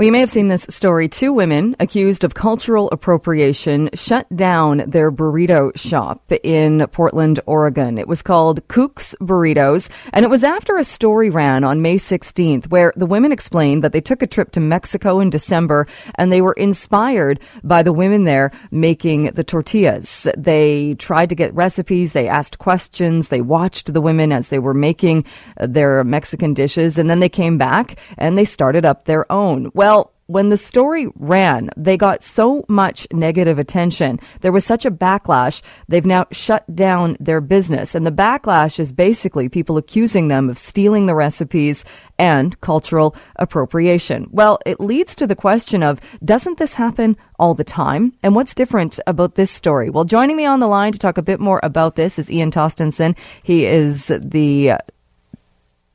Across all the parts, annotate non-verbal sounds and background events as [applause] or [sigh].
Well, you may have seen this story. Two women accused of cultural appropriation shut down their burrito shop in Portland, Oregon. It was called Kook's Burritos, and it was after a story ran on May 16th where the women explained that they took a trip to Mexico in December and they were inspired by the women there making the tortillas. They tried to get recipes, they asked questions, they watched the women as they were making uh, their Mexican dishes, and then they came back and they started up their own. Well, when the story ran, they got so much negative attention. There was such a backlash. They've now shut down their business. And the backlash is basically people accusing them of stealing the recipes and cultural appropriation. Well, it leads to the question of doesn't this happen all the time? And what's different about this story? Well, joining me on the line to talk a bit more about this is Ian Tostenson. He is the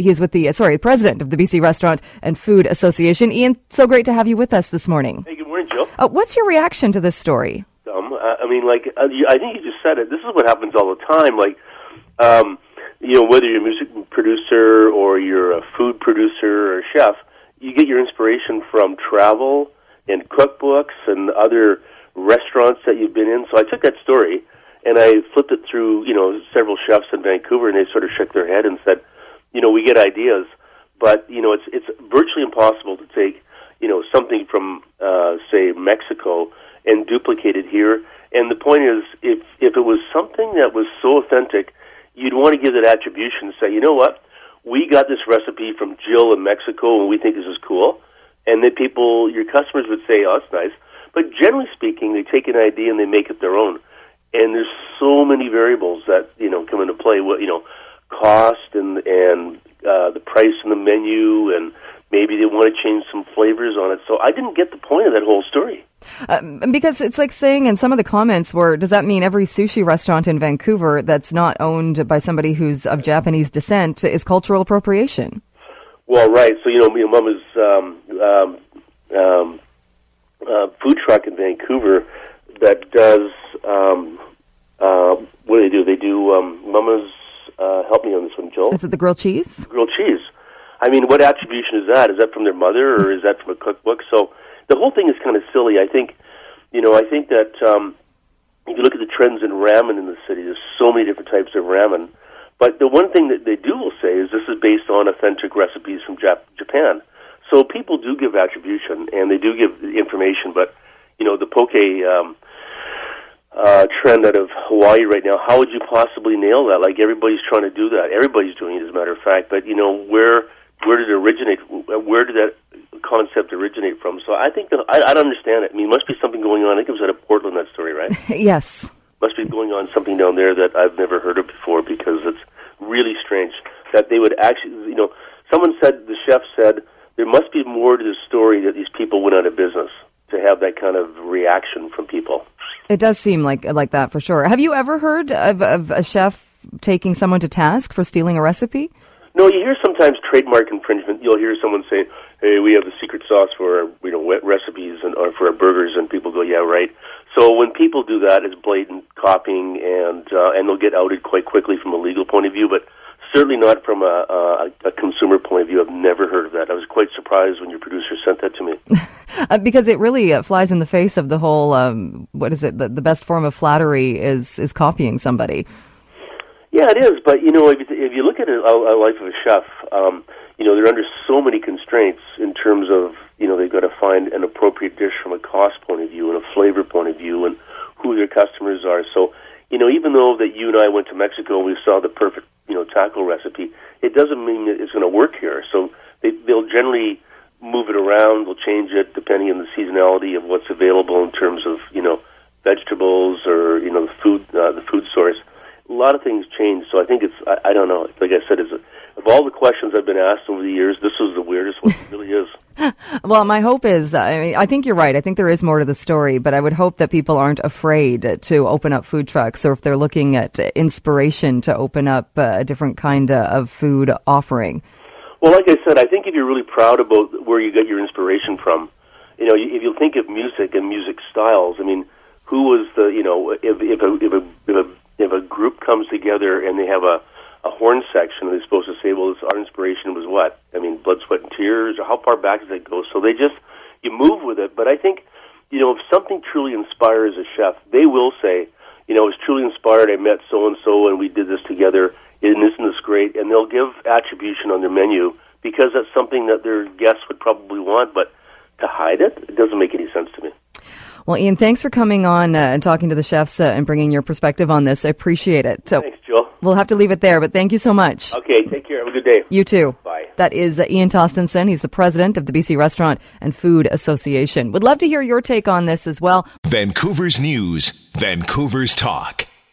he is with the sorry president of the BC Restaurant and Food Association. Ian, so great to have you with us this morning. Hey, good morning, Jill. Uh, what's your reaction to this story? Um, I mean, like uh, I think you just said it. This is what happens all the time. Like, um, you know, whether you're a music producer or you're a food producer or a chef, you get your inspiration from travel and cookbooks and other restaurants that you've been in. So I took that story and I flipped it through, you know, several chefs in Vancouver, and they sort of shook their head and said you know, we get ideas, but you know, it's it's virtually impossible to take you know something from uh, say Mexico and duplicate it here. And the point is, if if it was something that was so authentic, you'd want to give that attribution and say, you know what, we got this recipe from Jill in Mexico, and we think this is cool. And then people, your customers would say, oh, that's nice. But generally speaking, they take an idea and they make it their own. And there's so many variables that you know come into play. What you know, cost and and uh, the price and the menu and maybe they want to change some flavors on it. So I didn't get the point of that whole story. Um, because it's like saying in some of the comments were, does that mean every sushi restaurant in Vancouver that's not owned by somebody who's of Japanese descent is cultural appropriation? Well, right. So, you know, my mom is um, um, um, uh, food truck in Vancouver that does, um, uh, what do they do? They do um, Mama's uh, help me on this one, Joel. Is it the grilled cheese? Grilled cheese. I mean, what attribution is that? Is that from their mother or is that from a cookbook? So the whole thing is kind of silly. I think, you know, I think that um, if you look at the trends in ramen in the city, there's so many different types of ramen. But the one thing that they do will say is this is based on authentic recipes from Jap- Japan. So people do give attribution and they do give information, but you know the poke um, uh, trend out of Hawaii right now. How would you possibly nail that? Like everybody's trying to do that. Everybody's doing it, as a matter of fact. But you know, where where did it originate? Where did that concept originate from? So I think that I, I don't understand it. I mean, it must be something going on. I think it was out of Portland that story, right? [laughs] yes. Must be going on something down there that I've never heard of before because it's really strange that they would actually, you know, someone said the chef said there must be more to the story that these people went out of business to have that kind of reaction from people. It does seem like like that for sure. Have you ever heard of, of a chef taking someone to task for stealing a recipe? No, you hear sometimes trademark infringement. You'll hear someone say, "Hey, we have the secret sauce for our, you know wet recipes and or for our burgers," and people go, "Yeah, right." So when people do that, it's blatant copying, and uh, and they'll get outed quite quickly from a legal point of view. But certainly not from a, a, a, consumer point of view. I've never heard of that. I was quite surprised when your producer sent that to me. [laughs] uh, because it really uh, flies in the face of the whole, um, what is it, the, the, best form of flattery is, is copying somebody. Yeah, it is. But, you know, if you, if you look at a, a life of a chef, um, you know, they're under so many constraints in terms of, you know, they've got to find an appropriate dish from a cost point of view and a flavor point of view and who their customers are. So, you know, even though that you and I went to Mexico and we saw the perfect you know taco recipe, it doesn't mean that it's going to work here. So they, they'll generally move it around. They'll change it depending on the seasonality of what's available in terms of you know vegetables or you know the food uh, the food source. A lot of things change. So I think it's I, I don't know. Like I said, of all the questions I've been asked over the years, this is the weirdest one. It really is. [laughs] well, my hope is, I mean, I think you're right. I think there is more to the story, but I would hope that people aren't afraid to open up food trucks or if they're looking at inspiration to open up a different kind of food offering. Well, like I said, I think if you're really proud about where you get your inspiration from, you know, if you think of music and music styles, I mean, who was the, you know, if, if, a, if, a, if, a, if a group comes together and they have a, a horn section, they're supposed to say, well, our inspiration was what? I mean, blood, sweat, and tears, or how far back does it go? So they just, you move with it. But I think, you know, if something truly inspires a chef, they will say, you know, I was truly inspired. I met so and so, and we did this together. And isn't this great? And they'll give attribution on their menu because that's something that their guests would probably want. But to hide it, it doesn't make any sense to me. Well, Ian, thanks for coming on uh, and talking to the chefs uh, and bringing your perspective on this. I appreciate it. So thanks, Jill. We'll have to leave it there, but thank you so much. Okay, take care. Have a good day. You too. Bye. That is uh, Ian Tostenson. He's the president of the BC Restaurant and Food Association. Would love to hear your take on this as well. Vancouver's News, Vancouver's Talk.